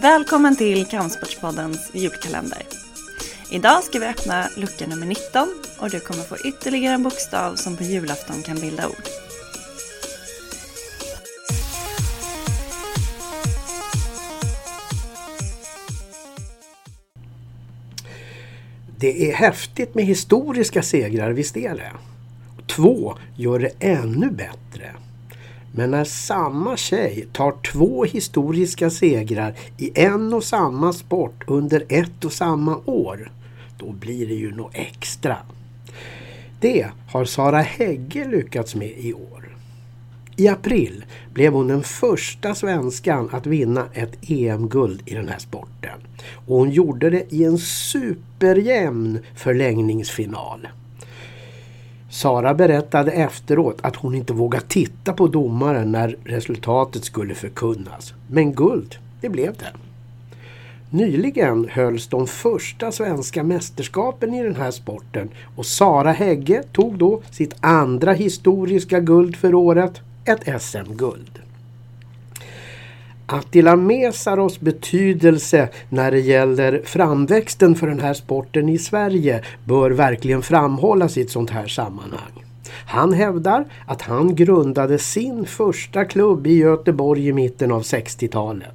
Välkommen till Kampsportspoddens julkalender. Idag ska vi öppna lucka nummer 19 och du kommer få ytterligare en bokstav som på julafton kan bilda ord. Det är häftigt med historiska segrar, visst är det? Två gör det ännu bättre. Men när samma tjej tar två historiska segrar i en och samma sport under ett och samma år, då blir det ju något extra. Det har Sara Hägge lyckats med i år. I april blev hon den första svenskan att vinna ett EM-guld i den här sporten. Och hon gjorde det i en superjämn förlängningsfinal. Sara berättade efteråt att hon inte vågade titta på domaren när resultatet skulle förkunnas. Men guld, det blev det. Nyligen hölls de första svenska mästerskapen i den här sporten och Sara Hägge tog då sitt andra historiska guld för året, ett SM-guld. Attila Mesaros betydelse när det gäller framväxten för den här sporten i Sverige bör verkligen framhållas i ett sånt här sammanhang. Han hävdar att han grundade sin första klubb i Göteborg i mitten av 60-talet.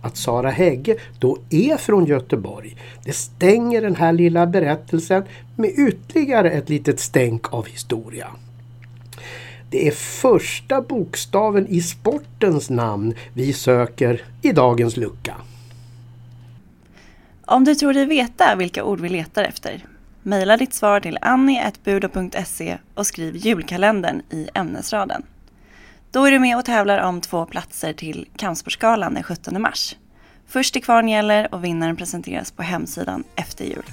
Att Sara Hägge då är från Göteborg, det stänger den här lilla berättelsen med ytterligare ett litet stänk av historia. Det är första bokstaven i sportens namn vi söker i dagens lucka. Om du tror dig veta vilka ord vi letar efter, mejla ditt svar till annie.budo.se och skriv julkalendern i ämnesraden. Då är du med och tävlar om två platser till Kampsportsgalan den 17 mars. Först till kvarn gäller och vinnaren presenteras på hemsidan efter jul.